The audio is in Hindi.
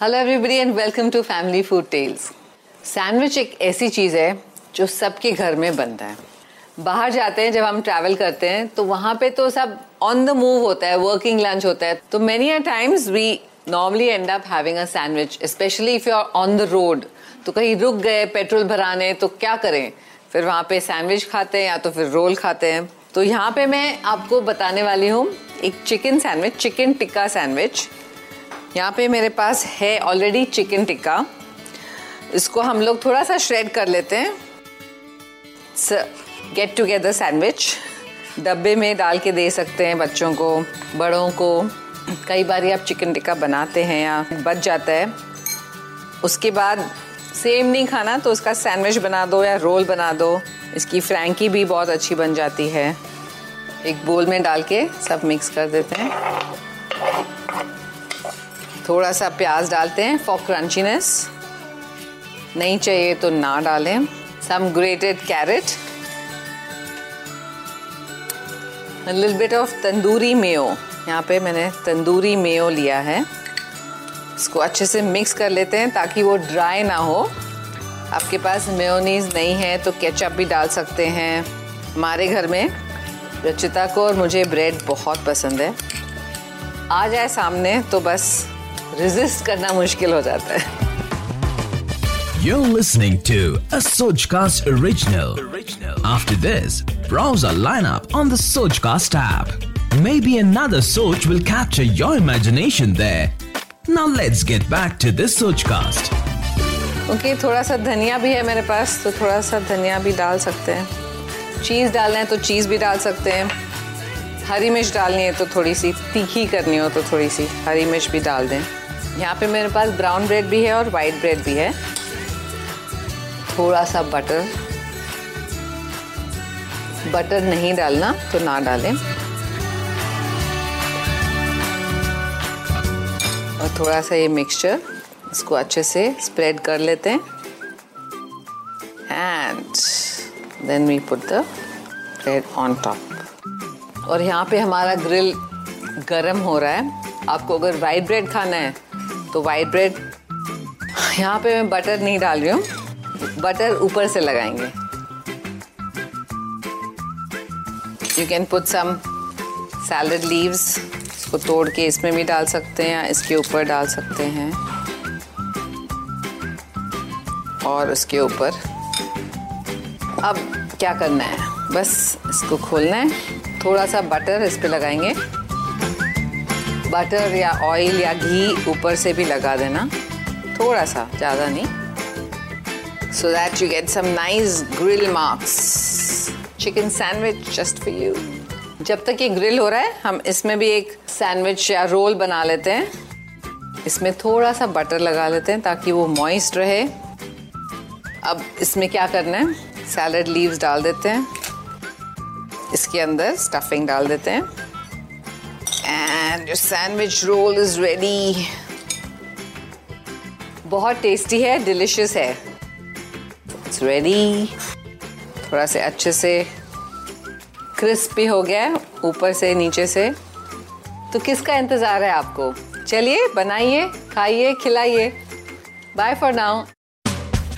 Hello everybody and welcome to family food tales sandwich एक ऐसी चीज़ है जो सबके घर में बनता है। बाहर जाते हैं, जब हम ट्रैवल करते हैं तो वहाँ पे तो सब ऑन द मूव होता है वर्किंग लंच होता है। तो many a times we normally end up having a sandwich specially if you are on the road तो कहीं रुक गए पेट्रोल भराने तो क्या करें? फिर वहाँ पे सैंडविच खाते हैं या तो फिर रोल खाते हैं। तो यहाँ पे मैं आपको बताने वाली हूँ, एक chicken sandwich chicken tikka sandwich यहाँ पे मेरे पास है ऑलरेडी चिकन टिक्का इसको हम लोग थोड़ा सा श्रेड कर लेते हैं। गेट टुगेदर सैंडविच डब्बे में डाल के दे सकते हैं बच्चों को, बड़ों को। कई बार आप चिकन टिक्का बनाते हैं या बच जाता है। उसके बाद सेम नहीं खाना तो उसका सैंडविच बना दो या रोल बना दो। इसकी फ्रैंकी भी बहुत अच्छी बन जाती है। एक बोल में डाल के सब मिक्स कर देते हैं। थोड़ा सा प्याज डालते हैं फॉर क्रंचीनेस नहीं चाहिए तो ना डालें। Some grated carrot lil bit of tandoori mayo यहाँ पे मैंने तंदूरी मेयो लिया है। इसको अच्छे से मिक्स कर लेते हैं ताकि वो ड्राई ना हो। आपके पास मेयोनीज नहीं है तो केचप भी डाल सकते हैं। हमारे घर में रचिता को और मुझे ब्रेड बहुत पसंद है। आ जाए सामने तो बस रेजिस्ट करना मुश्किल हो जाता है You're listening to a Sojcast original. original. After this, browse our lineup on the Sojcast app. Maybe another Soj will capture your imagination there. Now let's get back to this Sojcast. Okay okay, थोड़ा सा धनिया भी है मेरे पास तो थोड़ा सा धनिया भी डाल सकते हैं चीज़ डालना है तो चीज़ भी डाल सकते हैं हरी मिर्च डालनी है तो थोड़ी सी तीखी करनी हो तो थोड़ी सी हरी मिर्च भी डाल दें यहाँ पे मेरे पास ब्राउन ब्रेड भी है और वाइट ब्रेड भी है। थोड़ा सा बटर बटर नहीं डालना तो ना डालें। और थोड़ा सा ये मिक्सचर इसको अच्छे से स्प्रेड कर लेते हैं। And then we put the bread on top और यहाँ पे हमारा ग्रिल गरम हो रहा है। आपको अगर वाइट ब्रेड खाना है तो वाइट ब्रेड यहाँ पे मैं बटर नहीं डाल रही हूँ। बटर ऊपर से लगाएँगे। You can put some salad leaves इसको तोड़ के इसमें भी डाल सकते हैं या इसके ऊपर डाल सकते हैं। और उसके ऊपर। अब क्या करना है? बस इसको खोलना है। थोड़ा सा बटर इस पर लगाएँगे। बटर या ऑयल या घी ऊपर से भी लगा देना, थोड़ा सा, ज़्यादा नहीं। So that you get some nice grill marks chicken sandwich just for you जब तक ये ग्रिल हो रहा है, हम इसमें भी एक सैंडविच या रोल बना लेते हैं। इसमें थोड़ा सा बटर लगा लेते हैं ताकि वो मॉइस्ट रहे। अब इसमें क्या करना है? सैलड लीव्स डाल देते हैं। इसके अंदर स्टफिंग डाल देते हैं। And your sandwich roll is ready बहुत टेस्टी है डिलिशियस है. इट्स रेडी थोड़ा से अच्छे से क्रिस्पी हो गया है, ऊपर से, नीचे से. तो किसका इंतज़ार है आपको? चलिए, बनाइए, खाइए, खिलाइए. Bye for now